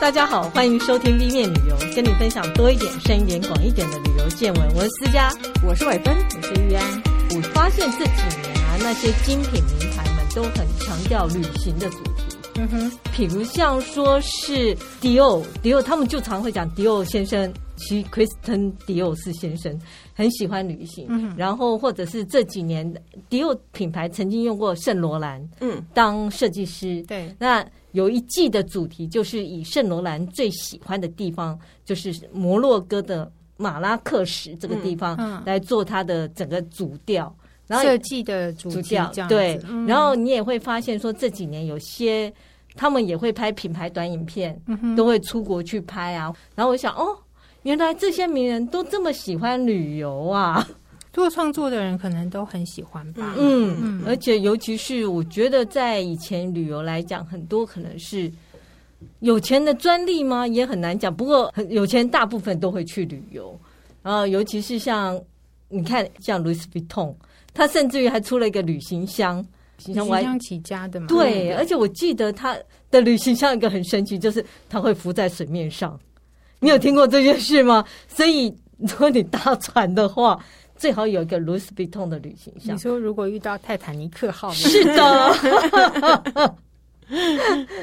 大家好，欢迎收听立面旅游，跟你分享多一点、深一点、广一点的旅游见闻。我是思佳，我是伟芬，我是玉安。我发现这几年啊，那些精品名牌们都很强调旅行的主题。嗯哼，比如像说是迪奥，迪奥他们就常会讲迪奥先生，其实 Christian 迪奥斯先生很喜欢旅行。嗯，然后或者是这几年迪奥品牌曾经用过圣罗兰，嗯，当设计师。对，那有一季的主题就是以圣罗兰最喜欢的地方，就是摩洛哥的马拉克什这个地方来做它的整个主调。然后设计的主调对，然后你也会发现说，这几年有些他们也会拍品牌短影片，都会出国去拍啊。然后我想，哦，原来这些名人都这么喜欢旅游啊！做创作的人可能都很喜欢吧。嗯，而且尤其是我觉得，在以前旅游来讲，很多可能是有钱的专利吗？也很难讲。不过，很有钱大部分都会去旅游。然后，尤其是像你看，像 Louis Vuitton。他甚至于还出了一个旅行箱，旅行箱起家的嘛。对，而且我记得他的旅行箱一个很神奇，就是它会浮在水面上。你有听过这件事吗？所以如果你搭船的话，最好有一个 Louis Vuitton 的旅行箱。你说如果遇到泰坦尼克号，是的。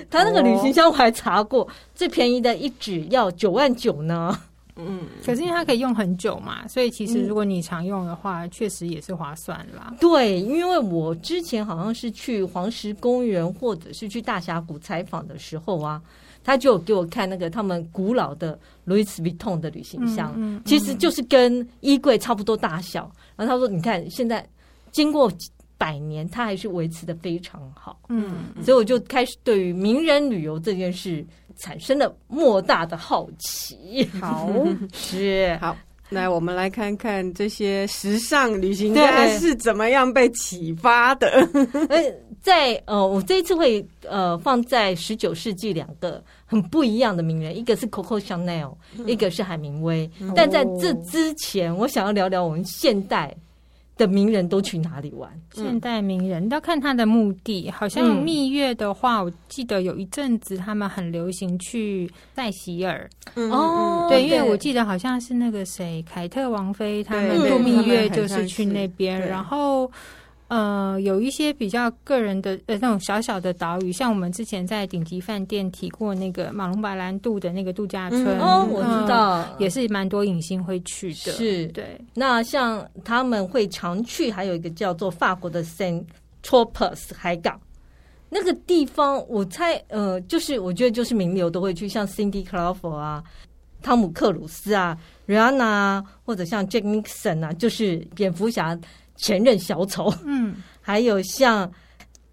他那个旅行箱我还查过，最便宜的一只要九万九呢。嗯，可是因为它可以用很久嘛，所以其实如果你常用的话，确、嗯、实也是划算啦。对，因为我之前好像是去黄石公园或者是去大峡谷采访的时候啊，他就给我看那个他们古老的 Louis Vuitton 的旅行箱，嗯嗯、其实就是跟衣柜差不多大小。然后他说：“你看，现在经过百年，它还是维持的非常好。”嗯，所以我就开始对于名人旅游这件事。产生了莫大的好奇。好，是好。来，我们来看看这些时尚旅行家是怎么样被启发的。呃，在呃，我这一次会呃放在十九世纪两个很不一样的名人，一个是 Coco Chanel，一个是海明威。嗯、但在这之前，我想要聊聊我们现代。的名人都去哪里玩？现代名人要看他的目的。好像蜜月的话，嗯、我记得有一阵子他们很流行去塞西尔。哦，对，因为我记得好像是那个谁，凯特王妃他们度蜜月就是去那边，然后。呃，有一些比较个人的呃那种小小的岛屿，像我们之前在顶级饭店提过那个马龙白兰度的那个度假村，嗯、哦，我知道，嗯、也是蛮多影星会去的。是，对。那像他们会常去，还有一个叫做法国的 Saint Tropez 海港，那个地方我猜，呃，就是我觉得就是名流都会去，像 Cindy Crawford 啊、汤姆克鲁斯啊、Rihanna 啊，或者像 Jack Nicholson 啊，就是蝙蝠侠。前任小丑，嗯，还有像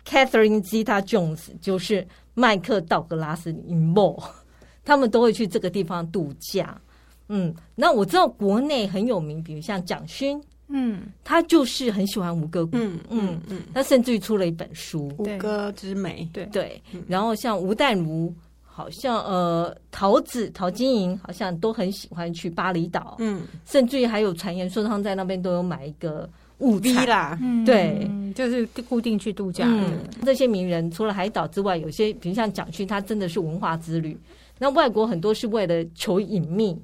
Catherine Zeta-Jones，就是麦克道格拉斯林莫，他们都会去这个地方度假。嗯，那我知道国内很有名，比如像蒋勋，嗯，他就是很喜欢吴哥窟，嗯嗯嗯，他甚至于出了一本书《吴哥之美》，对。对。然后像吴淡如，好像呃桃子陶晶莹，好像都很喜欢去巴厘岛，嗯，甚至于还有传言说他们在那边都有买一个。五 B 啦，对、嗯，就是固定去度假的。嗯、这些名人除了海岛之外，有些比如像蒋勋，他真的是文化之旅。那外国很多是为了求隐秘，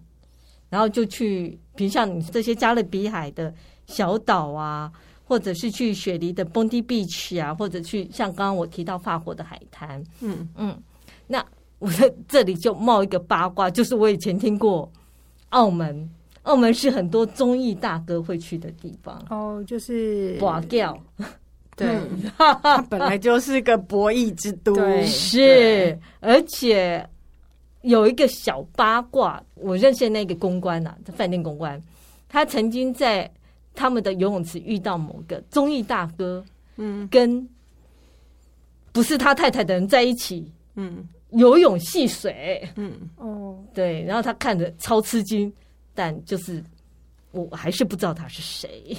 然后就去，比如像你这些加勒比海的小岛啊，或者是去雪梨的 Bondi Beach 啊，或者去像刚刚我提到法国的海滩。嗯嗯，那我在这里就冒一个八卦，就是我以前听过澳门。澳门是很多综艺大哥会去的地方。哦，就是博钓，对，它本来就是个博弈之都，对是，而且有一个小八卦，我认识那个公关呐、啊，饭店公关，他曾经在他们的游泳池遇到某个综艺大哥，嗯，跟不是他太太的人在一起，嗯，游泳戏水，嗯，哦，对，然后他看着超吃惊。但就是，我还是不知道他是谁。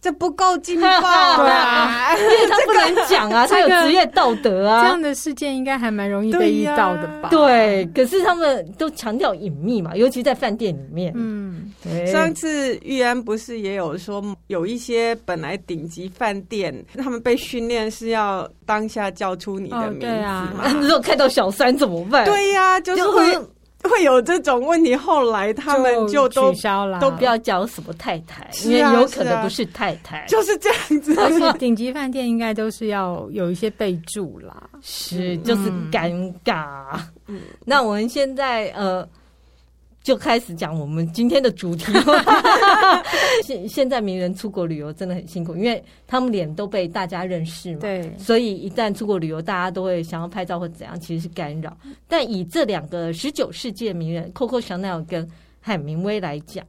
这不够劲爆啊！因为他不能讲啊，他有职业道德啊。这样的事件应该还蛮容易被遇到的吧？对，可是他们都强调隐秘嘛，尤其在饭店里面。嗯，对。上次玉安不是也有说，有一些本来顶级饭店，他们被训练是要当下叫出你的名字嘛？如果看到小三怎么办？对呀，就是会。会有这种问题，后来他们就都取消了，都不要叫什么太太，因为有可能不是太太，就是这样子。而且顶级饭店应该都是要有一些备注啦，是就是尴尬。嗯，那我们现在呃。就开始讲我们今天的主题。现现在名人出国旅游真的很辛苦，因为他们脸都被大家认识嘛。对，所以一旦出国旅游，大家都会想要拍照或怎样，其实是干扰。但以这两个十九世纪的名人 Coco Chanel 跟海明威来讲，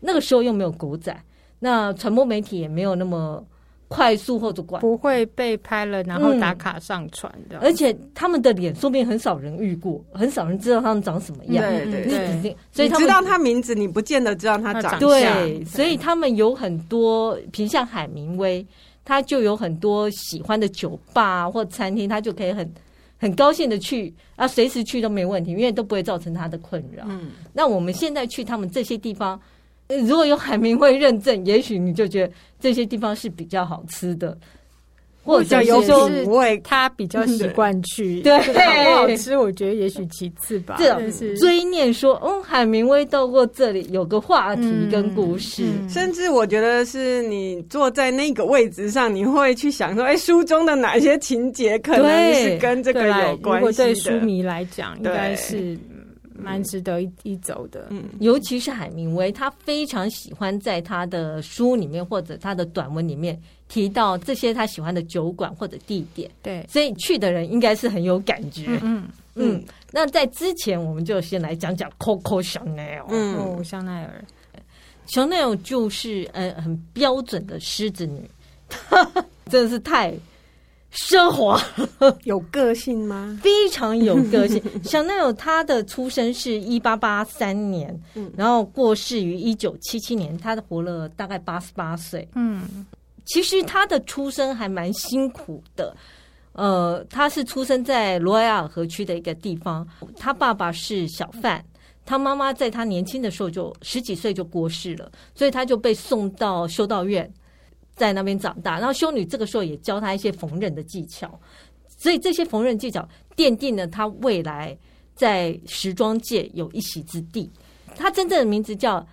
那个时候又没有狗仔，那传播媒体也没有那么。快速或者管不会被拍了，然后打卡上传的、嗯。而且他们的脸，说不定很少人遇过，很少人知道他们长什么样。对对对，所以他们知道他名字，你不见得知道他长相。对，所以他们有很多，比如像海明威，他就有很多喜欢的酒吧或餐厅，他就可以很很高兴的去啊，随时去都没问题，因为都不会造成他的困扰。嗯，那我们现在去他们这些地方。如果有海明威认证，也许你就觉得这些地方是比较好吃的，或者有时候他比较习惯去，对，好不好吃？我觉得也许其次吧。这是追念说，嗯，海明威到过这里，有个话题跟故事，嗯嗯、甚至我觉得是你坐在那个位置上，你会去想说，哎，书中的哪些情节可能是跟这个有关系的？如果对书迷来讲，应该是。蛮值得一一走的，嗯，尤其是海明威，他非常喜欢在他的书里面或者他的短文里面提到这些他喜欢的酒馆或者地点，对，所以去的人应该是很有感觉，嗯嗯，嗯。那在之前，我们就先来讲讲 Coco Chanel，嗯，哦，香奈儿，Chanel 就是呃很标准的狮子女，真的是太。奢华 有个性吗？非常有个性。香奈儿他的出生是一八八三年，嗯，然后过世于一九七七年，他活了大概八十八岁。嗯，其实他的出生还蛮辛苦的。呃，他是出生在罗埃尔河区的一个地方，他爸爸是小贩，他妈妈在他年轻的时候就十几岁就过世了，所以他就被送到修道院。在那边长大，然后修女这个时候也教他一些缝纫的技巧，所以这些缝纫技巧奠定了他未来在时装界有一席之地。他真正的名字叫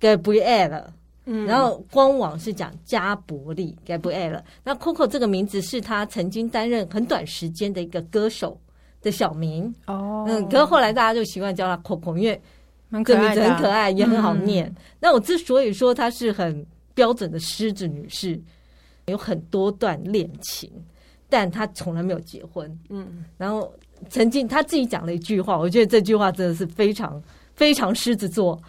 Gabrielle，嗯，然后官网是讲加伯利 Gabrielle。那 Coco 这个名字是他曾经担任很短时间的一个歌手的小名哦，嗯，可是后来大家就习惯叫他 Coco，因为这名字很可爱，也很好念。嗯。那我之所以说他是很。标准的狮子女士有很多段恋情，但她从来没有结婚。嗯，然后曾经她自己讲了一句话，我觉得这句话真的是非常非常狮子座，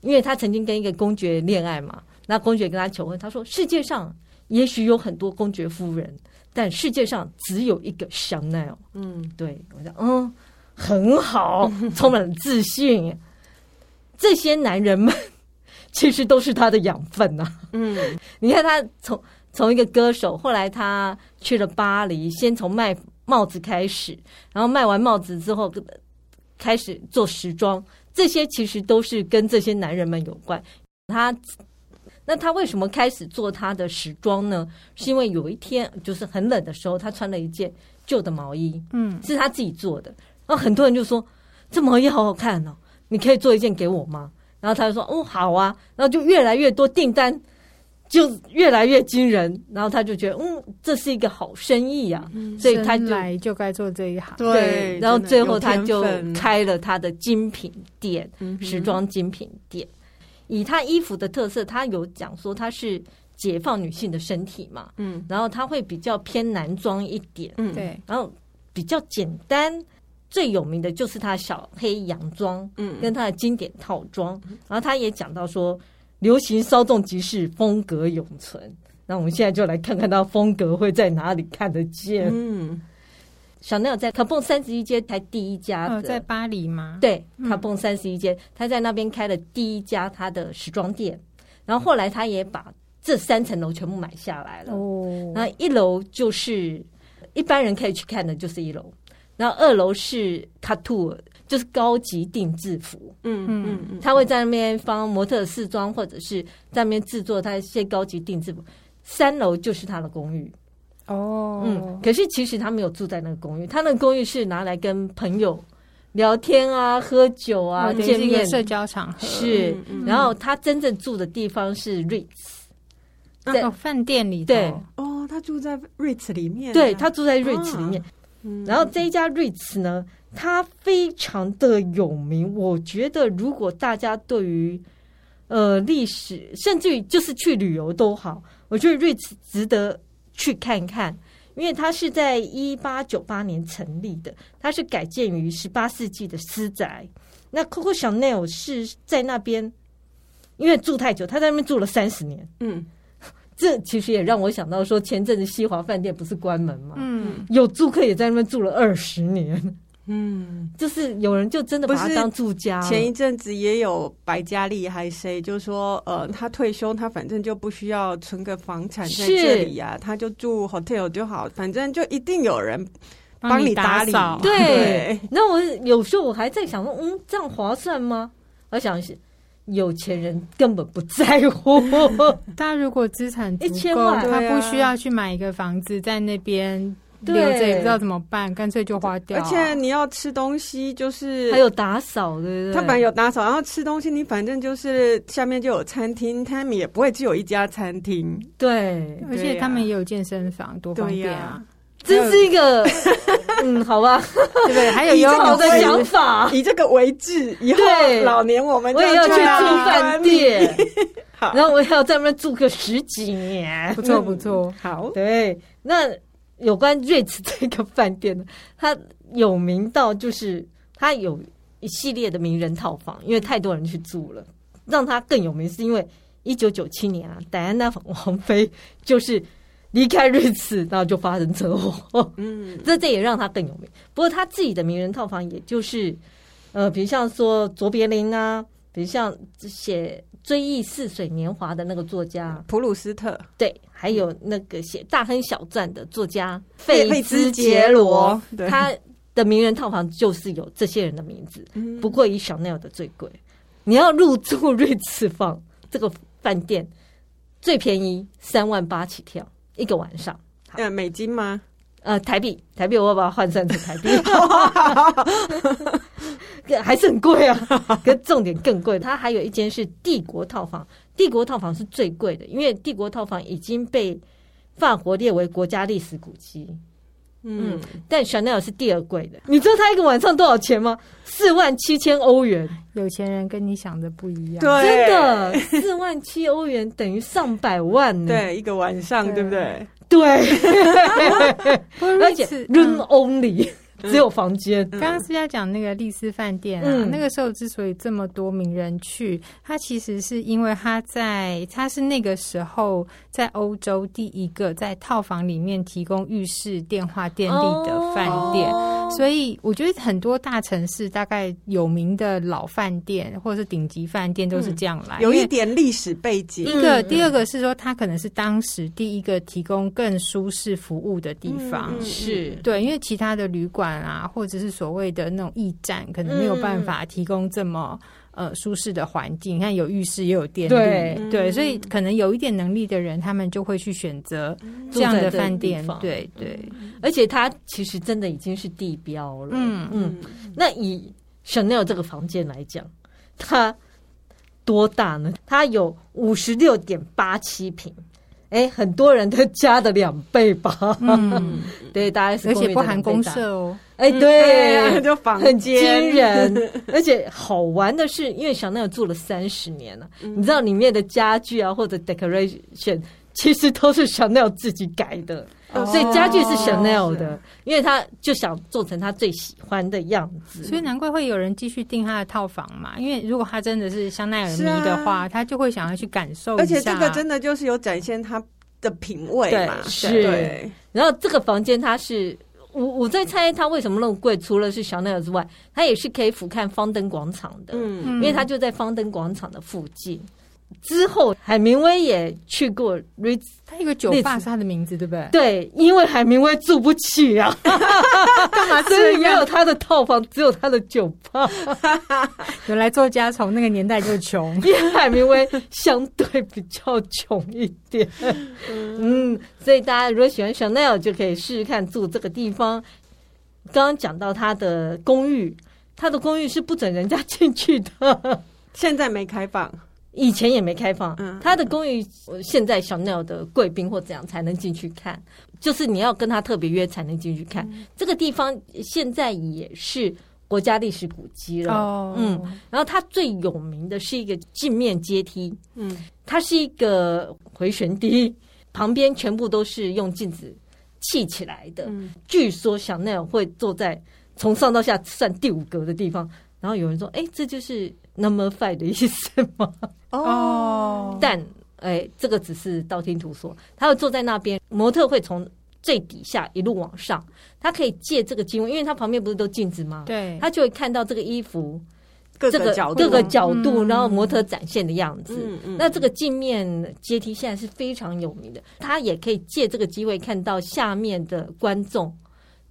因为她曾经跟一个公爵恋爱嘛，那公爵跟她求婚，她说世界上也许有很多公爵夫人，但世界上只有一个香奈儿。嗯，对，我讲嗯很好，充满了自信。这些男人们。其实都是他的养分呐、啊。嗯，你看他从从一个歌手，后来他去了巴黎，先从卖帽子开始，然后卖完帽子之后，开始做时装。这些其实都是跟这些男人们有关。他那他为什么开始做他的时装呢？是因为有一天就是很冷的时候，他穿了一件旧的毛衣，嗯，是他自己做的。然后很多人就说：“这毛衣好好看哦，你可以做一件给我吗？”然后他就说：“哦，好啊。”然后就越来越多订单，就越来越惊人。然后他就觉得，嗯，这是一个好生意啊，嗯、所以他就来就该做这一行。对，对，然后最后他就开了他的精品店，时装精品店。以他衣服的特色，他有讲说他是解放女性的身体嘛，嗯，然后他会比较偏男装一点，嗯，对，然后比较简单。最有名的就是他小黑洋装，嗯，跟他的经典套装。嗯、然后他也讲到说，流行稍纵即逝，风格永存。那我们现在就来看看他风格会在哪里看得见。嗯，小奈儿在卡蹦三十一街开第一家在巴黎吗？对，卡蹦三十一街，他在那边开了第一家他的时装店。然后后来他也把这三层楼全部买下来了。哦，那一楼就是一般人可以去看的，就是一楼。然后二楼是 couture，就是高级定制服。嗯嗯嗯，他会在那边放模特试装，或者是在那边制作他一些高级定制服。三楼就是他的公寓。哦，嗯，可是其实他没有住在那个公寓，他那个公寓是拿来跟朋友聊天啊、喝酒啊、嗯、见面社交场合。是，嗯嗯、然后他真正住的地方是 Ritz，在饭店里。对，哦，他住在 Ritz 里面、啊。对，他住在 Ritz 里面。啊嗯、然后这一家 Ritz 呢，它非常的有名。我觉得如果大家对于呃历史，甚至于就是去旅游都好，我觉得 Ritz 值得去看看，因为它是在一八九八年成立的，它是改建于十八世纪的私宅。那 Coco Chanel 是在那边，因为住太久，他在那边住了三十年。嗯。这其实也让我想到说，前阵子西华饭店不是关门吗？嗯，有住客也在那边住了二十年。嗯，就是有人就真的把它当住家。前一阵子也有白嘉丽还谁就说，呃，他退休，他反正就不需要存个房产在这里呀，啊，他就住 hotel 就好，反正就一定有人帮你打理。对，那我有时候我还在想说，嗯，这样划算吗？我想是。有钱人根本不在乎，他如果资产足够，他不需要去买一个房子在那边留着，也不知道怎么办，干脆就花掉。而且你要吃东西，就是还有打扫，对不对？他本来有打扫，然后吃东西，你反正就是下面就有餐厅，他们也不会只有一家餐厅。对，而且他们也有健身房，多方便啊！这是一个，嗯，好吧，对不对？还有有好的想法，以这个为志，以后老年我们我也要去住饭店，好，然后我也要在那边住个十几年，不错不错。好，对，那有关 Ritz 这个饭店呢，它有名到就是它有一系列的名人套房，因为太多人去住了，让它更有名，是因为一九九七年啊，戴安娜王妃就是。离开瑞士，然后就发生车祸。嗯，这这也让他更有名。不过他自己的名人套房，也就是呃，比如像说卓别林啊，比如像写《追忆似水年华》的那个作家普鲁斯特，对，还有那个写《大亨小传》的作家费兹杰罗，他的名人套房就是有这些人的名字。不过以 Chanel 的最贵，你要入住瑞士房这个饭店，最便宜三万八起跳。一个晚上，呃，美金吗？呃，台币，台币，我要把它换算成台币，还是很贵啊。可重点更贵，它还有一间是帝国套房，帝国套房是最贵的，因为帝国套房已经被法国列为国家历史古迹。嗯，但 Chanel 是第二贵的。你知道他一个晚上多少钱吗？四万七千欧元。有钱人跟你想的不一样，对，真的，四万七欧元 等于上百万呢。对，一个晚上，对不对？对，而且 room only。只有房间。刚刚是在讲那个丽思饭店啊，嗯、那个时候之所以这么多名人去，他其实是因为他在他是那个时候在欧洲第一个在套房里面提供浴室、电话、电力的饭店，哦、所以我觉得很多大城市大概有名的老饭店或者是顶级饭店都是这样来，嗯、有一点历史背景。一个，第二个是说，他可能是当时第一个提供更舒适服务的地方，嗯、是对，因为其他的旅馆。啊，或者是所谓的那种驿站，可能没有办法提供这么、嗯、呃舒适的环境。你看，有浴室也有电力，对，对，所以可能有一点能力的人，他们就会去选择这样的饭店。对对，而且它其实真的已经是地标了。嗯嗯，那以 Chanel 这个房间来讲，它多大呢？它有五十六点八七坪。哎，很多人的家的两倍吧？嗯，对，大概是，而且不含公社哦。哎，对，嗯、就房间很惊人。而且好玩的是，因为小奈儿住了三十年了，嗯、你知道里面的家具啊，或者 decoration，其实都是小奈儿自己改的。所以家具是 Chanel 的，因为他就想做成他最喜欢的样子，所以难怪会有人继续订他的套房嘛。因为如果他真的是香奈儿迷的话，他就会想要去感受一下。而且这个真的就是有展现他的品味嘛。是。对。然后这个房间它是，我我在猜它为什么那么贵，除了是香奈儿之外，它也是可以俯瞰方登广场的。嗯。因为它就在方登广场的附近。之后，海明威也去过 Ritz，他一个酒吧是他的名字，对不对？对，因为海明威住不起啊，干嘛？所以没有他的套房，只有他的酒吧。原来作家从那个年代就穷，因为海明威相对比较穷一点。嗯，所以大家如果喜欢 Chanel，就可以试试看住这个地方。刚刚讲到他的公寓，他的公寓是不准人家进去的，现在没开放。以前也没开放，他的公寓现在 Chanel 的贵宾或怎样才能进去看，就是你要跟他特别约才能进去看。这个地方现在也是国家历史古迹了，嗯，然后它最有名的是一个镜面阶梯，嗯，它是一个回旋梯，旁边全部都是用镜子砌起来的。嗯。据说 Chanel 会坐在从上到下算第五格的地方，然后有人说，哎，这就是 Number Five 的意思吗？哦，oh. 但哎、欸，这个只是道听途说。他会坐在那边，模特会从最底下一路往上，他可以借这个机会，因为他旁边不是都镜子吗？对，他就会看到这个衣服各个角度，各个角度，然后模特展现的样子。嗯嗯、那这个镜面阶梯现在是非常有名的，他也可以借这个机会看到下面的观众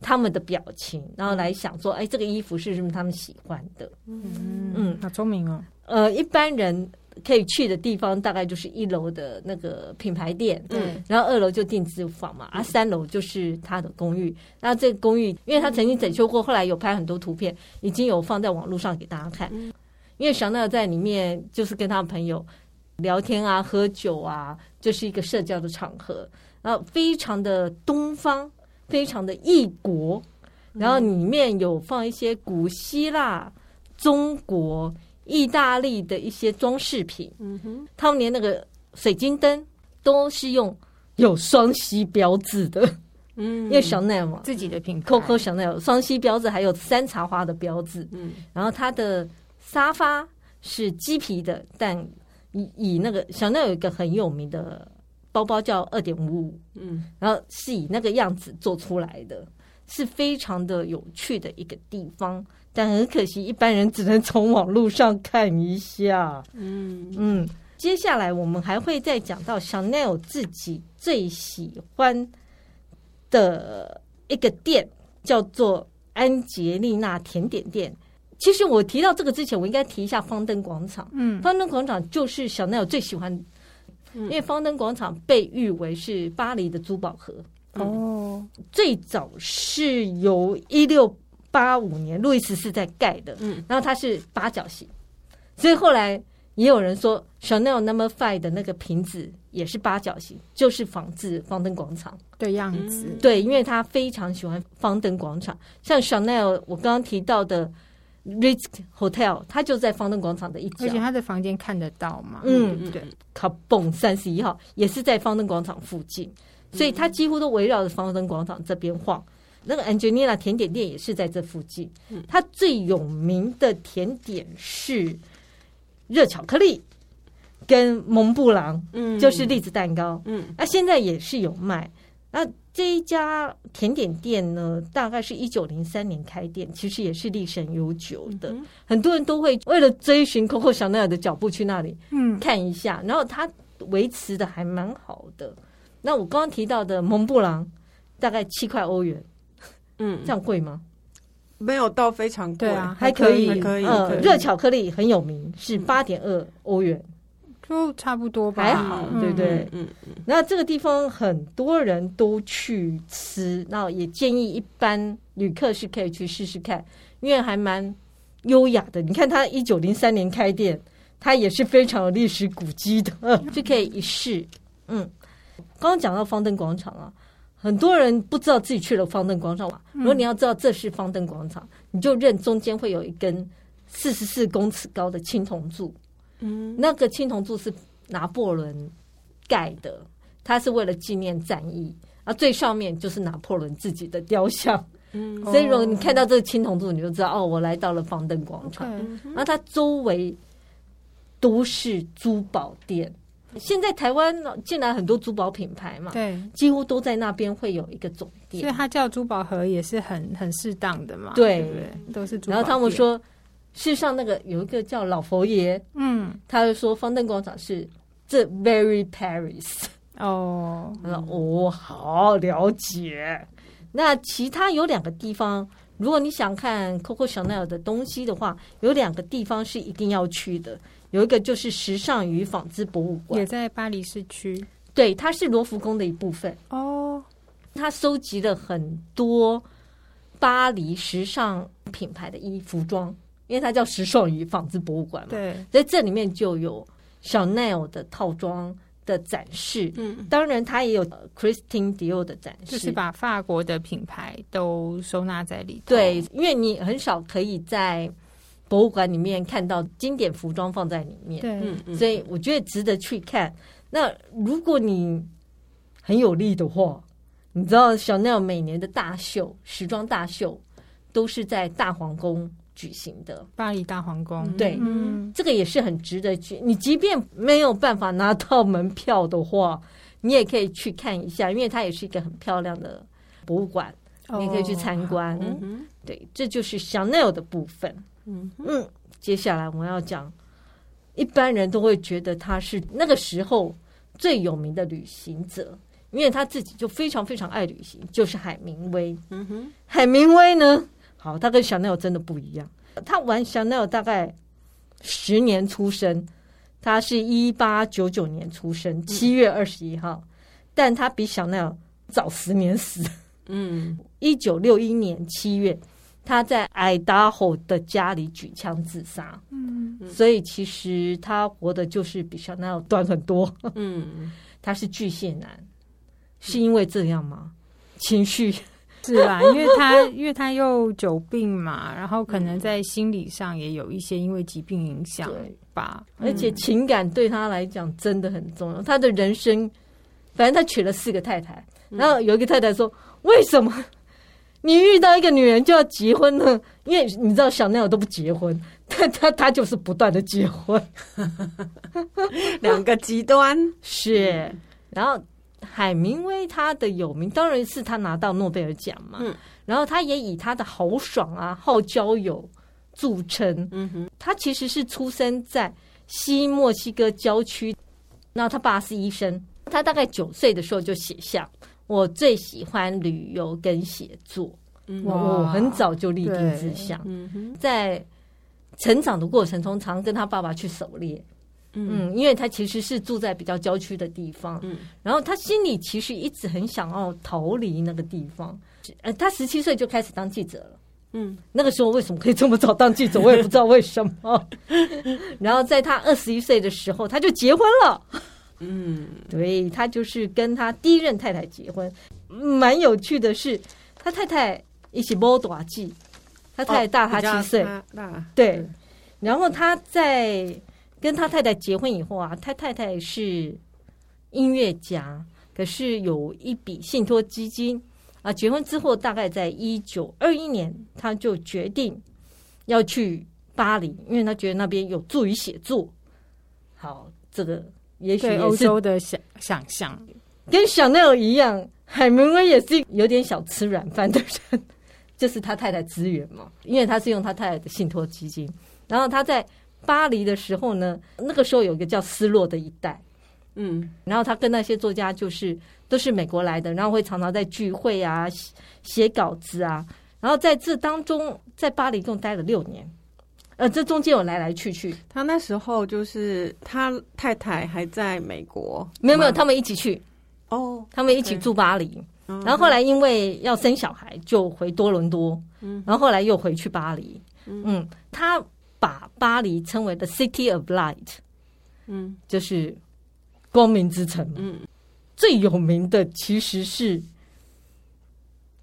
他们的表情，然后来想说，哎、欸，这个衣服是不是他们喜欢的？嗯嗯，好聪明哦。呃，一般人。可以去的地方大概就是一楼的那个品牌店，嗯，然后二楼就定制房嘛，啊，三楼就是他的公寓。那这个公寓，因为他曾经整修过，后来有拍很多图片，已经有放在网络上给大家看。因为香奈儿在里面就是跟他的朋友聊天啊、喝酒啊，就是一个社交的场合，然后非常的东方，非常的异国，然后里面有放一些古希腊、中国。意大利的一些装饰品，嗯哼，他们连那个水晶灯都是用有双 C 标志的，嗯，因为 Chanel 嘛，自己的品牌，Coco Chanel 双 C 标志，还有山茶花的标志，嗯，然后它的沙发是鸡皮的，但以以那个 Chanel 有一个很有名的包包叫二点五五，嗯，然后是以那个样子做出来的，是非常的有趣的一个地方。但很可惜，一般人只能从网络上看一下。嗯嗯，接下来我们还会再讲到 Chanel 自己最喜欢的一个店，叫做安杰丽娜甜点店。其实我提到这个之前，我应该提一下方登广场。嗯，方登广场就是 Chanel 最喜欢，因为方登广场被誉为是巴黎的珠宝盒。哦，最早是由一六。八五年，路易十四在盖的，嗯，然后它是八角形，所以后来也有人说，Chanel Number Five 的那个瓶子也是八角形，就是仿制方登广场。的样子。嗯、对，因为他非常喜欢方登广场，像 Chanel 我刚刚提到的 Ritz Hotel，它就在方登广场的一角，而且他的房间看得到嘛。嗯，对，卡蹦三十一号也是在方登广场附近，所以它几乎都围绕着方登广场这边晃。那个 Angelina 甜点店也是在这附近。它最有名的甜点是热巧克力跟蒙布朗，嗯，就是栗子蛋糕，嗯，那现在也是有卖。那这一家甜点店呢，大概是一九零三年开店，其实也是历史悠久的。很多人都会为了追寻 Coco Chanel 的脚步去那里，嗯，看一下。然后它维持的还蛮好的。那我刚刚提到的蒙布朗大概七块欧元。嗯，这样贵吗？没有到非常贵啊，还可以，还可以。呃，热巧克力很有名，是八点二欧元，就差不多吧，还好，对不对？嗯嗯。那这个地方很多人都去吃，那也建议一般旅客是可以去试试看，因为还蛮优雅的。你看，他一九零三年开店，他也是非常有历史古迹的，就可以一试。嗯，刚刚讲到方登广场啊。很多人不知道自己去了方登广场嘛。如果你要知道这是方登广场，你就认中间会有一根四十四公尺高的青铜柱。嗯，那个青铜柱是拿破仑盖的，它是为了纪念战役。啊，最上面就是拿破仑自己的雕像。嗯，所以如果你看到这个青铜柱，你就知道哦，我来到了方登广场。然后它周围都是珠宝店。现在台湾进来很多珠宝品牌嘛，对，几乎都在那边会有一个总店，所以它叫珠宝盒也是很很适当的嘛，对，对，都是珠宝。然后他们说，事实上，那个有一个叫老佛爷，嗯，他就说方登广场是 The Very Paris。哦，哦，好了解。那其他有两个地方，如果你想看 Coco Chanel 的东西的话，有两个地方是一定要去的。有一个就是时尚与纺织博物馆，也在巴黎市区。对，它是罗浮宫的一部分。哦，它收集了很多巴黎时尚品牌的衣服装，因为它叫时尚与纺织博物馆嘛。对，在这里面就有 Chanel 的套装的展示。嗯，当然它也有 Christian Dior 的展示，就是把法国的品牌都收纳在里头。对，因为你很少可以在。博物馆里面看到经典服装放在里面，对，所以我觉得值得去看。那如果你很有力的话，你知道，Chanel 每年的大秀、时装大秀都是在大皇宫举行的，巴黎大皇宫。对，嗯，这个也是很值得去。你即便没有办法拿到门票的话，你也可以去看一下，因为它也是一个很漂亮的博物馆，你也可以去参观。哦，对，这就是 Chanel 的部分。嗯嗯，接下来我要讲，一般人都会觉得他是那个时候最有名的旅行者，因为他自己就非常非常爱旅行，就是海明威。嗯哼，海明威呢，好，他跟香奈儿真的不一样。他玩香奈儿大概十年出生，他是一八九九年出生，七月二十一号，但他比香奈儿早十年死。嗯，一九六一年七月。他在爱达荷的家里举枪自杀，嗯，所以其实他活的就是比小奈儿短很多，嗯，他是巨蟹男，是因为这样吗？情绪。是啊，因为他因为他又久病嘛，然后可能在心理上也有一些因为疾病影响吧，而且情感对他来讲真的很重要。他的人生，反正他娶了四个太太，然后有一个太太说：“为什么？”你遇到一个女人就要结婚呢？因为你知道小奈儿都不结婚，他他他就是不断的结婚，两个极端是。然后海明威他的有名当然是他拿到诺贝尔奖嘛，嗯，然后他也以他的豪爽啊、好交友著称。嗯哼，他其实是出生在西墨西哥郊区，然后他爸是医生，他大概九岁的时候就写下。我最喜欢旅游跟写作，我很早就立定志向，在成长的过程中，常跟他爸爸去狩猎，嗯，因为他其实是住在比较郊区的地方，嗯，然后他心里其实一直很想要逃离那个地方，呃，他十七岁就开始当记者了，嗯，那个时候为什么可以这么早当记者，我也不知道为什么，然后在他二十一岁的时候，他就结婚了。嗯，对，他就是跟他第一任太太结婚，蛮有趣的是，他太太一起摸短记，他太太大他七岁，哦、对，然后他在跟他太太结婚以后啊，他太太是音乐家，可是有一笔信托基金。啊，结婚之后大概在一九二一年，他就决定要去巴黎，因为他觉得那边有助于写作。好，这个。也许欧洲的想想象，跟香奈儿一样，海明威也是有点小吃软饭的人，就是他太太资源嘛，因为他是用他太太的信托基金。然后他在巴黎的时候呢，那个时候有一个叫失落的一代，嗯，然后他跟那些作家就是都是美国来的，然后会常常在聚会啊写稿子啊，然后在这当中在巴黎共待了六年。呃，这中间有来来去去。他那时候就是他太太还在美国，没有没有，他们一起去。哦，他们一起住巴黎。然后后来因为要生小孩，就回多伦多。嗯，然后后来又回去巴黎。嗯，他把巴黎称为 The City of Light。嗯，就是光明之城。嗯，最有名的其实是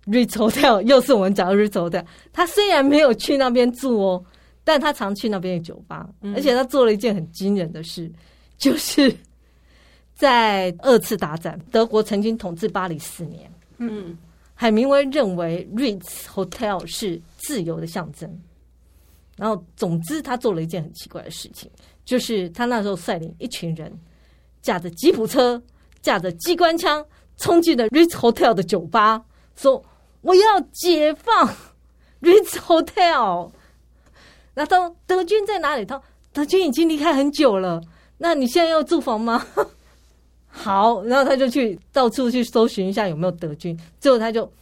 Ritz Hotel，又是我们讲的 Ritz Hotel。他虽然没有去那边住哦。但他常去那边的酒吧，而且他做了一件很惊人的事，就是在二次大战，德国曾经统治巴黎四年。嗯，海明威认为 Ritz Hotel 是自由的象征。然后，总之，他做了一件很奇怪的事情，就是他那时候率领一群人，驾着吉普车，驾着机关枪，冲进了 Ritz Hotel 的酒吧，说：“我要解放 Ritz Hotel。”那到德军在哪里？他德军已经离开很久了。那你现在要住房吗？好，然后他就去到处去搜寻一下有没有德军。最后他就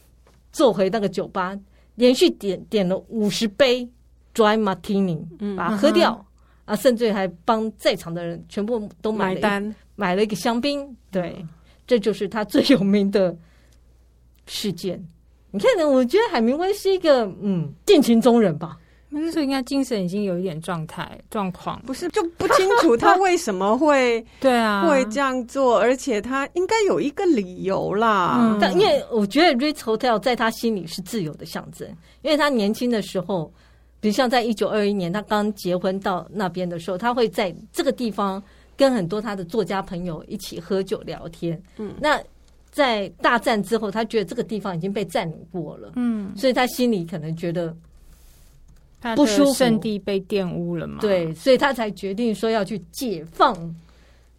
坐回那个酒吧，连续点点了五十杯 Dry Martini，把它喝掉。嗯啊，甚至还帮在场的人全部都买单，买了一个香槟。对，嗯、这就是他最有名的事件。你看？我觉得海明威是一个嗯性情中人吧。那时候应该精神已经有一点状态状况，不是就不清楚他为什么会 对啊会这样做，而且他应该有一个理由啦。嗯、但因为我觉得 Ritz Hotel 在他心里是自由的象征，因为他年轻的时候。比如像在一九二一年，他刚结婚到那边的时候，他会在这个地方跟很多他的作家朋友一起喝酒聊天。嗯，那在大战之后，他觉得这个地方已经被占领过了。嗯，所以他心里可能觉得不舒服，圣地被玷污了嘛？对，所以他才决定说要去解放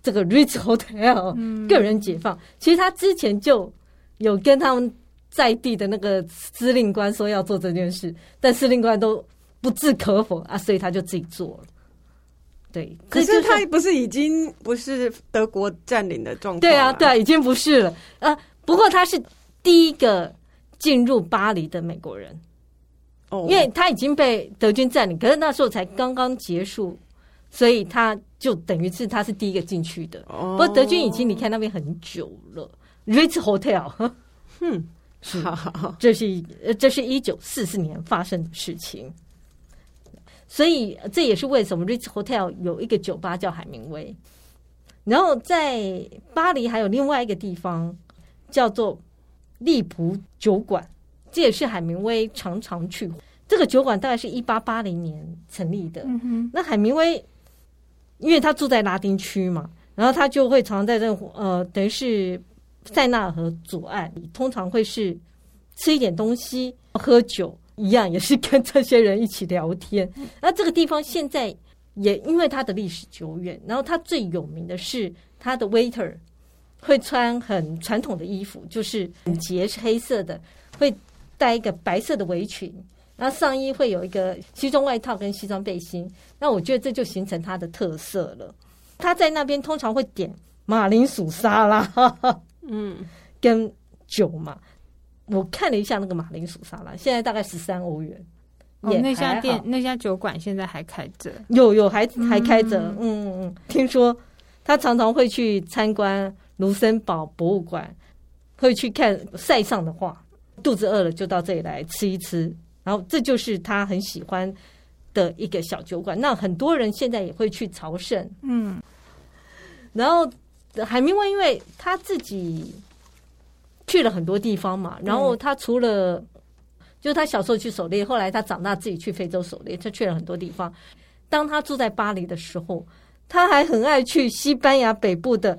这个 Ritz Hotel，嗯，个人解放。其实他之前就有跟他们在地的那个司令官说要做这件事，但司令官都。不置可否啊，所以他就自己做了。对，可是他不是已经不是德国占领的状态？对啊，对啊，已经不是了啊。不过他是第一个进入巴黎的美国人哦，因为他已经被德军占领，可是那时候才刚刚结束，所以他就等于是他是第一个进去的。哦，不过德军已经离开那边很久了。Ritz Hotel，哼，是，这是这是一九四四年发生的事情。所以这也是为什么 Ritz Hotel 有一个酒吧叫海明威，然后在巴黎还有另外一个地方叫做利普酒馆，这也是海明威常常去。这个酒馆大概是一八八零年成立的。嗯。那海明威因为他住在拉丁区嘛，然后他就会常在这呃，等于是塞纳河左岸，通常会是吃一点东西，喝酒。一样也是跟这些人一起聊天。那这个地方现在也因为它的历史久远，然后它最有名的是它的 waiter 会穿很传统的衣服，就是很结是黑色的，会戴一个白色的围裙，然后上衣会有一个西装外套跟西装背心。那我觉得这就形成它的特色了。他在那边通常会点马铃薯沙拉，嗯，跟酒嘛。我看了一下那个马铃薯沙拉，现在大概十三欧元。哦，那家店那家酒馆现在还开着？有有还还开着。嗯嗯嗯。听说他常常会去参观卢森堡博物馆，会去看塞尚的画。肚子饿了就到这里来吃一吃，然后这就是他很喜欢的一个小酒馆。那很多人现在也会去朝圣。嗯。然后海明威因为他自己。去了很多地方嘛，然后他除了，嗯、就是他小时候去狩猎，后来他长大自己去非洲狩猎，他去了很多地方。当他住在巴黎的时候，他还很爱去西班牙北部的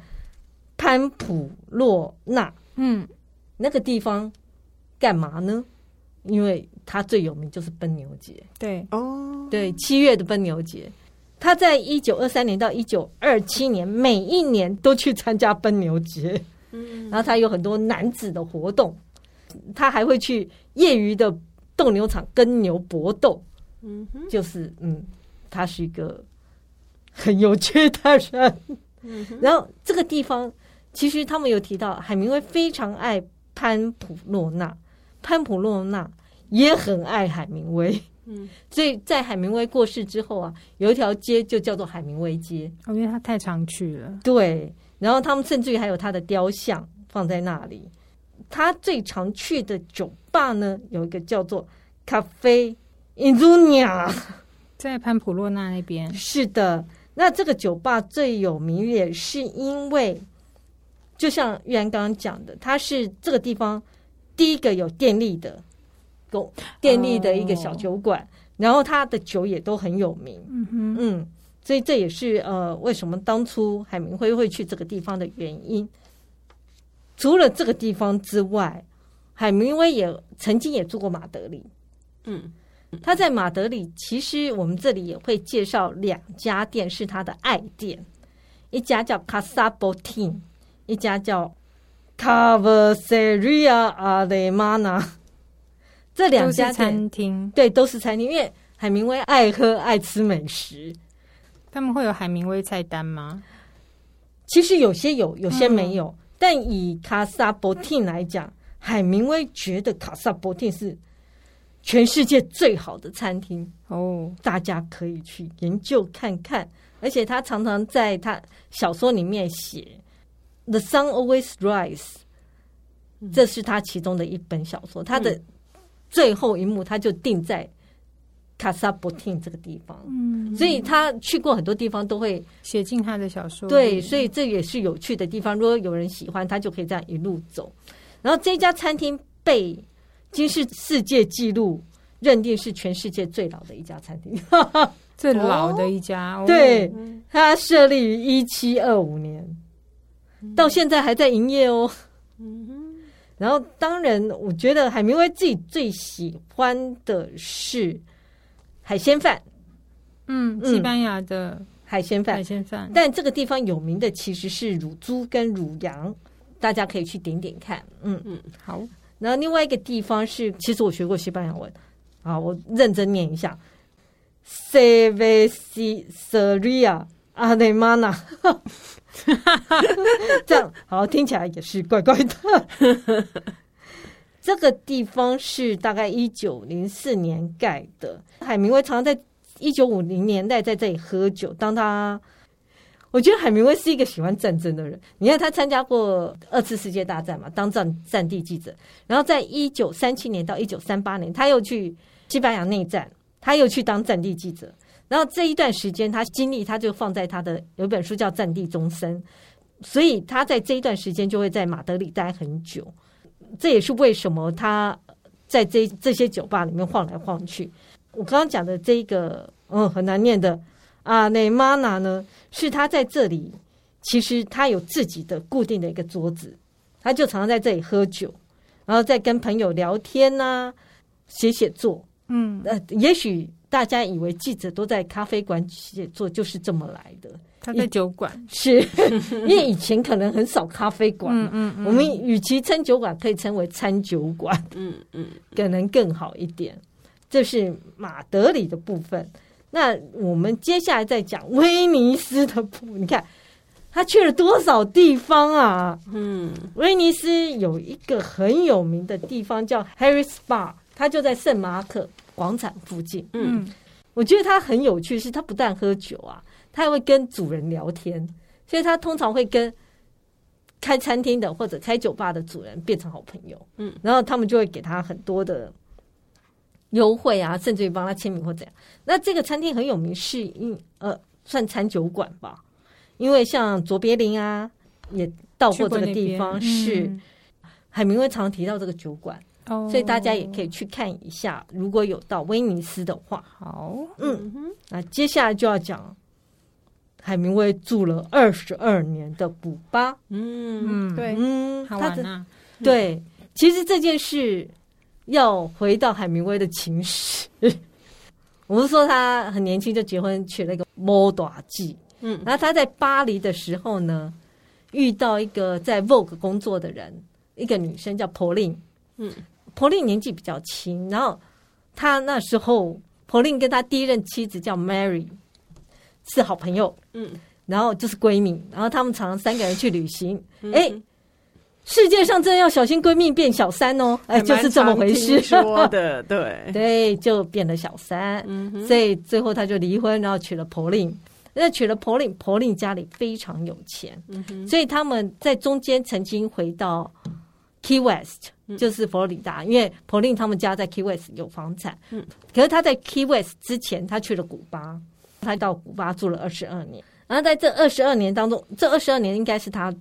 潘普洛纳，嗯，那个地方干嘛呢？因为他最有名就是奔牛节，对。哦，对，七月的奔牛节，他在一九二三年到一九二七年，每一年都去参加奔牛节。嗯，然后他有很多男子的活动，他还会去业余的斗牛场跟牛搏斗。嗯哼，就是嗯，他是一个很有趣的人。嗯哼，然后这个地方其实他们有提到，海明威非常爱潘普洛纳，潘普洛纳也很爱海明威。嗯，所以在海明威过世之后啊，有一条街就叫做海明威街。哦，因为他太常去了。对。然后他们甚至于还有他的雕像放在那里。他最常去的酒吧呢，有一个叫做咖啡 Insomnia，在潘普洛纳那边。是的，那这个酒吧最有名也是因为，就像玉安刚刚讲的，它是这个地方第一个有电力的，有电力的一个小酒馆。Oh. 然后他的酒也都很有名。嗯哼，嗯。所以这也是呃，为什么当初海明威会去这个地方的原因。除了这个地方之外，海明威也曾经也住过马德里。嗯，他在马德里，其实我们这里也会介绍两家店是他的爱店，一家叫 Casa b o t i n 一家叫 Cavalleria Alemana。这两家餐厅，对，都是餐厅，因为。海明威爱喝爱吃美食，他们会有海明威菜单吗？其实有些有，有些没有。嗯、但以卡萨博汀来讲，海明威觉得卡萨博汀是全世界最好的餐厅哦，大家可以去研究看看。而且他常常在他小说里面写《The Sun Always Rise》，这是他其中的一本小说。他的最后一幕，他就定在卡萨博汀这个地方。嗯，所以他去过很多地方，都会写进他的小说。对，所以这也是有趣的地方。如果有人喜欢，他就可以这样一路走。然后这家餐厅被金世世界纪录认定是全世界最老的一家餐厅。最老的一家，哦、对，它设立于一七二五年，嗯、到现在还在营业哦。嗯、哼然后，当然，我觉得海明威自己最喜欢的是海鲜饭。嗯，西班牙的海鲜饭，海鲜饭。但这个地方有名的其实是乳猪跟乳羊，大家可以去点点看。嗯嗯，好。然后另外一个地方是，其实我学过西班牙文啊，我认真念一下。Cerveceria Alemana，哈 哈这样好听起来也是怪怪的。这个地方是大概一九零四年盖的。海明威常常在一九五零年代在这里喝酒。当他，我觉得海明威是一个喜欢战争的人。你看他参加过二次世界大战嘛，当战战地记者。然后在一九三七年到一九三八年，他又去西班牙内战。他又去当战地记者，然后这一段时间他精力他就放在他的有一本书叫《战地终身》，所以他在这一段时间就会在马德里待很久。这也是为什么他在这这些酒吧里面晃来晃去。我刚刚讲的这个嗯很难念的啊内玛纳呢，是他在这里其实他有自己的固定的一个桌子，他就常常在这里喝酒，然后再跟朋友聊天呐、啊，写写作。嗯，呃，也许大家以为记者都在咖啡馆写作就是这么来的。他在酒馆，是因为以前可能很少咖啡馆，嗯，嗯嗯，我们与其称酒馆，可以称为餐酒馆，嗯嗯，可能更好一点。这是马德里的部分。那我们接下来再讲威尼斯的部分。你看他去了多少地方啊？嗯，威尼斯有一个很有名的地方叫 Harry's Bar，他就在圣马可广场附近，嗯，我觉得他很有趣，是他不但喝酒啊，他还会跟主人聊天，所以他通常会跟开餐厅的或者开酒吧的主人变成好朋友，嗯，然后他们就会给他很多的优惠啊，甚至于帮他签名或怎样。那这个餐厅很有名，是因呃算餐酒馆吧，因为像卓别林啊也到过这个地方，是海明威常常提到这个酒馆。所以大家也可以去看一下，如果有到威尼斯的话，好，嗯，那接下来就要讲海明威住了二十二年的古巴，嗯，对，嗯，好玩啊，对，其实这件事要回到海明威的情史，我是说他很年轻就结婚，娶了一个摩大吉，嗯，然后他在巴黎的时候呢，遇到一个在 Vogue 工作的人，一个女生叫 Pauline，嗯。柏林年纪比较轻，然后他那时候柏林跟他第一任妻子叫 Mary 是好朋友，嗯，然后就是闺蜜，然后他们常常三个人去旅行。哎、嗯，世界上真的要小心闺蜜变小三哦，哎，就是这么回事。说的 对对，就变了小三，嗯哼，所以最后他就离婚，然后娶了柏林。那娶了柏林，柏林家里非常有钱，嗯哼，所以他们在中间曾经回到 Key West。就是佛罗里达，因为柏林他们家在 Key West 有房产。嗯，可是他在 Key West 之前，他去了古巴，他到古巴住了二十二年。然后在这二十二年当中，这二十二年应该是他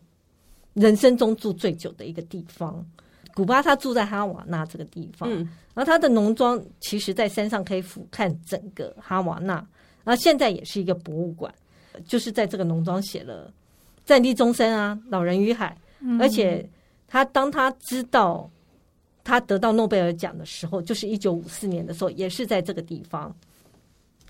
人生中住最久的一个地方。古巴他住在哈瓦那这个地方，嗯，然后他的农庄其实在山上可以俯瞰整个哈瓦那，然后现在也是一个博物馆，就是在这个农庄写了《战地终身》啊，《老人与海》，而且他当他知道。他得到诺贝尔奖的时候，就是一九五四年的时候，也是在这个地方。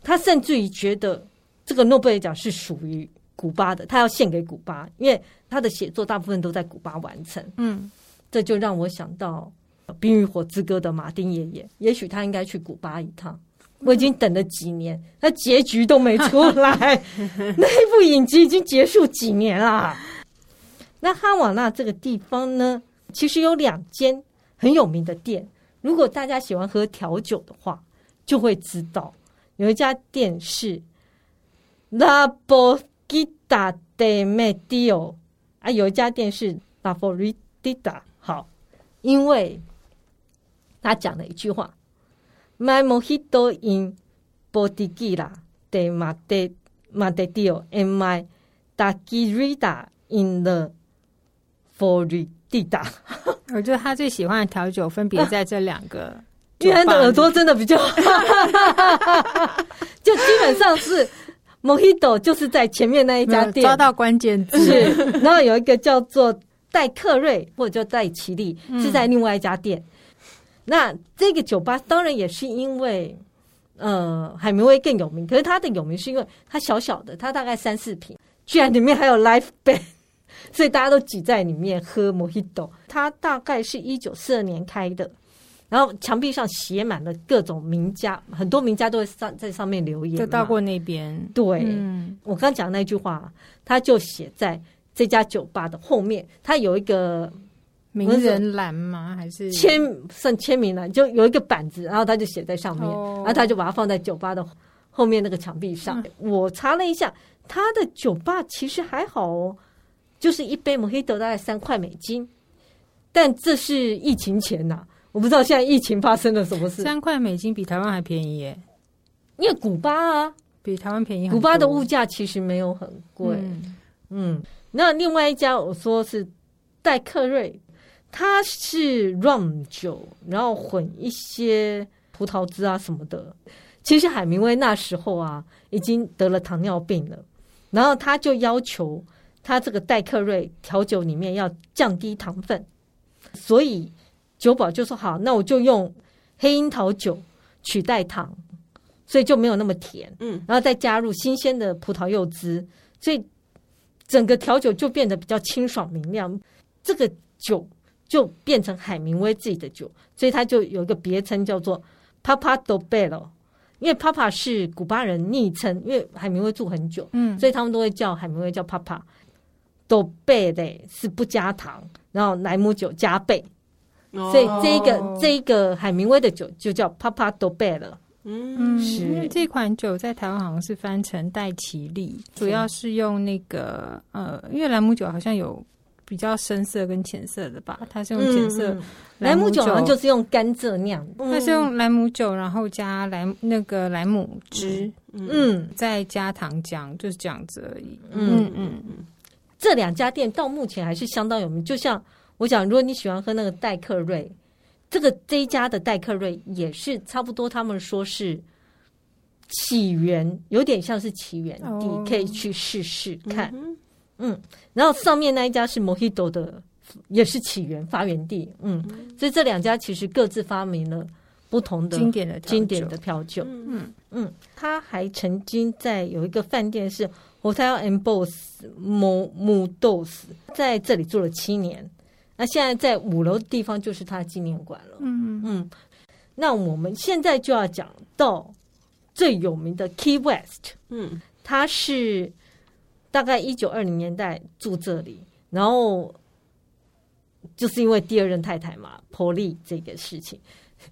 他甚至于觉得这个诺贝尔奖是属于古巴的，他要献给古巴，因为他的写作大部分都在古巴完成。嗯，这就让我想到《冰与火之歌》的马丁爷爷，也许他应该去古巴一趟。我已经等了几年，那结局都没出来，那一部影集已经结束几年了。那哈瓦那这个地方呢，其实有两间很有名的店。如果大家喜欢喝调酒的话，就会知道有一家店是 La Boquita de Medio 啊，有一家店是 La Floridita。好，因为他讲了一句话：My mojito in Bodeguita de Medio and my Daiquiri in the Floridita。我觉得他最喜欢的调酒分别在这两个，居然的耳朵真的比较，就基本上是 Mojito 就是在前面那一家店抓到关键字，是，然后有一个叫做戴克瑞或者叫戴奇利是在另外一家店。嗯、那这个酒吧当然也是因为呃海明威更有名，可是他的有名是因为他小小的，他大概三四瓶，居然里面还有 live band。所以大家都挤在里面喝 Mojito。它大概是一九四二年开的，然后墙壁上写满了各种名家，很多名家都会上在上面留言。就到过那边。对，嗯、我刚讲的那句话，他就写在这家酒吧的后面。他有一个名人栏吗？还是签算签名栏？就有一个板子，然后他就写在上面，哦、然后他就把它放在酒吧的后面那个墙壁上。嗯、我查了一下，他的酒吧其实还好哦。就是一杯 Mojito 大概三块美金，但这是疫情前呐、啊，我不知道现在疫情发生了什么事。三块美金比台湾还便宜耶，因为古巴啊比台湾便宜，古巴的物价其实没有很贵。嗯，嗯，那另外一家我说是戴克瑞，它是 rum 酒，然后混一些葡萄汁啊什么的。其实海明威那时候啊已经得了糖尿病了，然后他就要求。他这个代克瑞调酒里面要降低糖分，所以酒保就说好，那我就用黑樱桃酒取代糖，所以就没有那么甜。嗯，然后再加入新鲜的葡萄柚汁，所以整个调酒就变得比较清爽明亮。这个酒就变成海明威自己的酒，所以他就有一个别称叫做 Papa do Belo，因为 Papa 是古巴人昵称，因为海明威住很久，嗯，所以他们都会叫海明威叫 Papa。都贝的是不加糖，然后莱姆酒加倍，哦、所以这一个这一个海明威的酒就叫 Papa 了。嗯，是因为这款酒在台湾好像是翻成戴奇利，主要是用那个呃，因为莱姆酒好像有比较深色跟浅色的吧，它是用浅色。莱、嗯、姆酒好像就是用甘蔗酿，它是用莱姆酒，然后加莱那个莱姆汁，嗯，嗯再加糖浆，就是这样子而已。嗯嗯嗯。嗯这两家店到目前还是相当有名。就像我讲，如果你喜欢喝那个戴克瑞，这个这一家的戴克瑞也是差不多。他们说是起源，有点像是起源地，哦、可以去试试看。嗯，嗯，然后上面那一家是 Mojito 的，也是起源发源地。嗯，嗯，所以这两家其实各自发明了不同的经典的经典的调酒。嗯嗯，他还曾经在有一个饭店是。Hotel and Boss Mundos 在这里住了七年，那现在在五楼的地方就是他的纪念馆了。嗯嗯，那我们现在就要讲到最有名的 Key West。嗯，他是大概一九二零年代住这里，然后就是因为第二任太太嘛，波莉这个事情，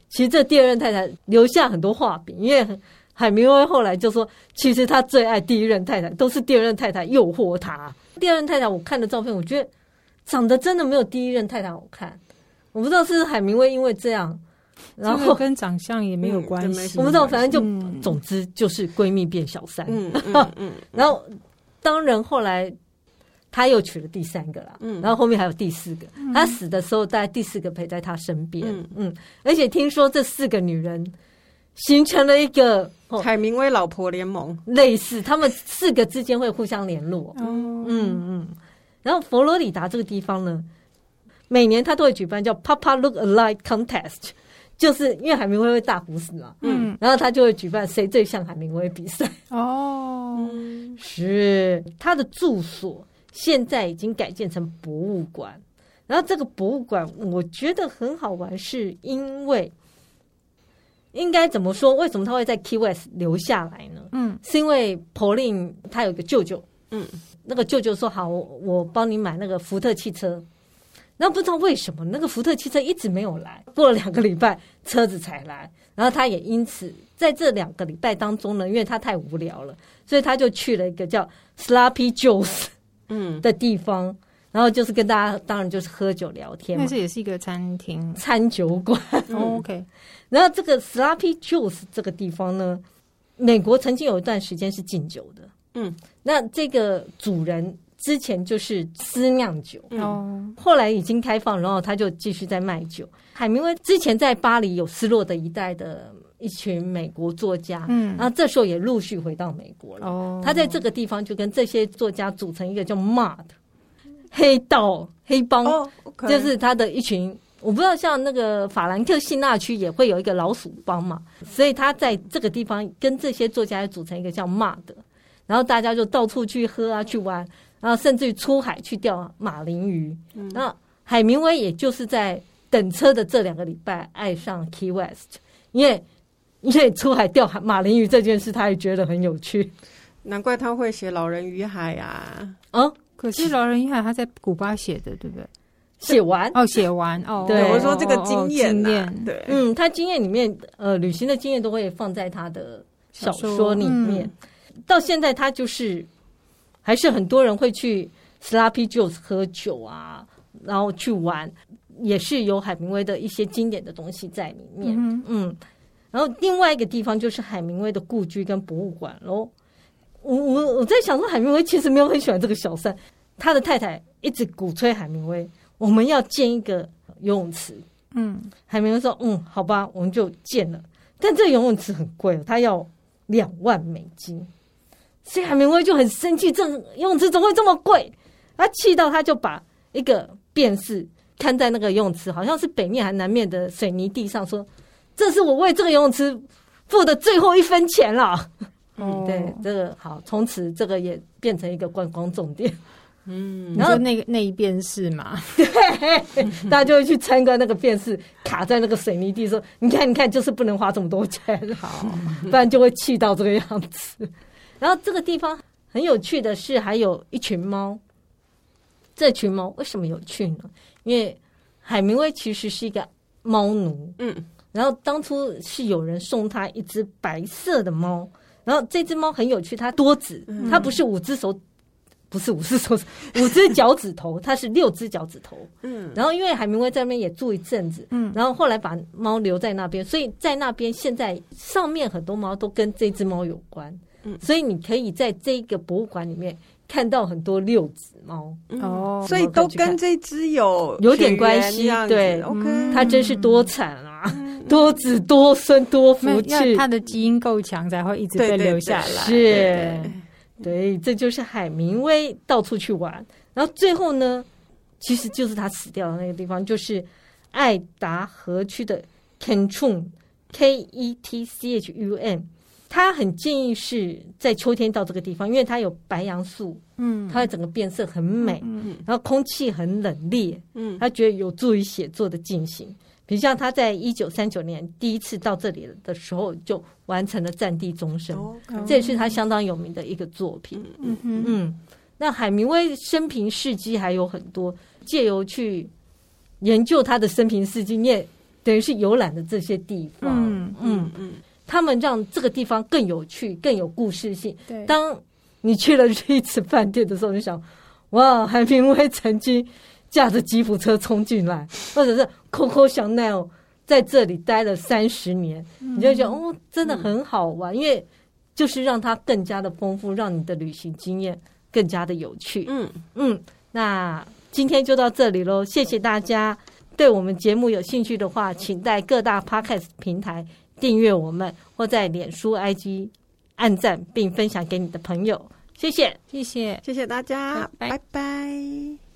其实这第二任太太留下很多画饼，因为。海明威后来就说：“其实他最爱第一任太太，都是第二任太太诱惑他。第二任太太，我看的照片，我觉得长得真的没有第一任太太好看。我不知道是海明威因为这样，然后跟长相也没有关系。我不知道，反正就、嗯、总之就是闺蜜变小三。嗯嗯，嗯 然后当然后来他又娶了第三个了。嗯，然后后面还有第四个。他死的时候，大概第四个陪在他身边。嗯嗯，而且听说这四个女人。”形成了一个海明威老婆联盟，类似他们四个之间会互相联络。嗯嗯，然后佛罗里达这个地方呢，每年他都会举办叫 Papa Look Alike Contest，就是因为海明威会大胡子嘛，嗯，然后他就会举办谁最像海明威比赛。哦，是他的住所现在已经改建成博物馆，然后这个博物馆我觉得很好玩，是因为。应该怎么说？为什么他会在 Key West 留下来呢？嗯，是因为 Pauline 他有个舅舅，嗯，那个舅舅说好，我我帮你买那个福特汽车。然后不知道为什么那个福特汽车一直没有来，过了两个礼拜车子才来。然后他也因此在这两个礼拜当中呢，因为他太无聊了，所以他就去了一个叫 Sloppy Joe's 嗯的地方。然后就是跟大家，当然就是喝酒聊天嘛。那是也是一个餐厅、餐酒馆。Oh, OK。然后这个 Slappy Juice 这个地方呢，美国曾经有一段时间是禁酒的。嗯，那这个主人之前就是私酿酒，哦、嗯，后来已经开放，然后他就继续在卖酒。海明威之前在巴黎有失落的一代的一群美国作家，嗯，然后这时候也陆续回到美国了。哦，他在这个地方就跟这些作家组成一个叫 Mob。黑道黑帮，oh. 就是他的一群。我不知道，像那个法兰克辛纳区也会有一个老鼠帮嘛，所以他在这个地方跟这些作家组成一个叫 Mob 的，然后大家就到处去喝啊，去玩，然后甚至于出海去钓马林鱼。嗯，那海明威也就是在等车的这两个礼拜爱上 Key West，因为因为出海钓马林鱼这件事，他也觉得很有趣，难怪他会写《老人与海》啊。哦。可是《老人与海》他在古巴写的，对不对？写完哦，写完哦。对，我说这个经验，经验对，嗯，他经验里面，呃，旅行的经验都会放在他的小说里面。嗯、到现在，他就是还是很多人会去 Sloppy Joe's 喝酒啊，然后去玩，也是有海明威的一些经典的东西在里面。嗯，嗯，然后另外一个地方就是海明威的故居跟博物馆喽。我我我在想说，海明威其实没有很喜欢这个小三，他的太太一直鼓吹海明威，我们要建一个游泳池。嗯，海明威说，嗯，好吧，我们就建了。但这个游泳池很贵，他要两万美金，所以海明威就很生气，这游泳池怎么会这么贵？他气到他就把一个便士看在那个游泳池，好像是北面还南面的水泥地上，说，这是我为这个游泳池付的最后一分钱了。嗯，对，这个好，从此这个也变成一个观光重点。嗯，然后那个那一边是嘛？对，大家就会去参观那个便士，卡在那个水泥地，说：“你看，你看，就是不能花这么多钱，好，不然就会气到这个样子。”然后这个地方很有趣的是，还有一群猫。这群猫为什么有趣呢？因为海明威其实是一个猫奴，嗯，然后当初是有人送他一只白色的猫。然后这只猫很有趣，它多指，它不是五只手，不是五只手指，五只脚趾头，它是六只脚趾头。嗯，然后因为海明威在那边也住一阵子，嗯，然后后来把猫留在那边，所以在那边现在上面很多猫都跟这只猫有关。嗯，所以你可以在这个博物馆里面看到很多六指猫。哦，所以都跟这只有有点关系。对，OK，它真是多惨啊。多子多孙多福气，它的基因够强，才会一直被留下来。是，对，这就是海明威到处去玩，然后最后呢，其实就是他死掉的那个地方，就是爱达河区的 Ketchum，K E T C H U M。他很建议是在秋天到这个地方，因为它有白杨树，嗯，它的整个变色很美，嗯，然后空气很冷冽，嗯，他觉得有助于写作的进行。比如像他在一九三九年第一次到这里的时候，就完成了《战地钟声》，这也是他相当有名的一个作品。嗯嗯嗯。那海明威生平事迹还有很多，借由去研究他的生平事迹，你也等于是游览的这些地方。嗯嗯嗯。他们让这个地方更有趣，更有故事性。对。当你去了瑞慈饭店的时候，你想，哇，海明威曾经。驾着吉普车冲进来，或者是 Coco Chanel 在这里待了三十年，嗯、你就觉得哦，真的很好玩，嗯、因为就是让它更加的丰富，让你的旅行经验更加的有趣。嗯嗯，那今天就到这里喽，谢谢大家。对我们节目有兴趣的话，请在各大 Podcast 平台订阅我们，或在脸书 IG 按赞并分享给你的朋友。谢谢，谢谢，谢谢大家，拜拜。拜拜。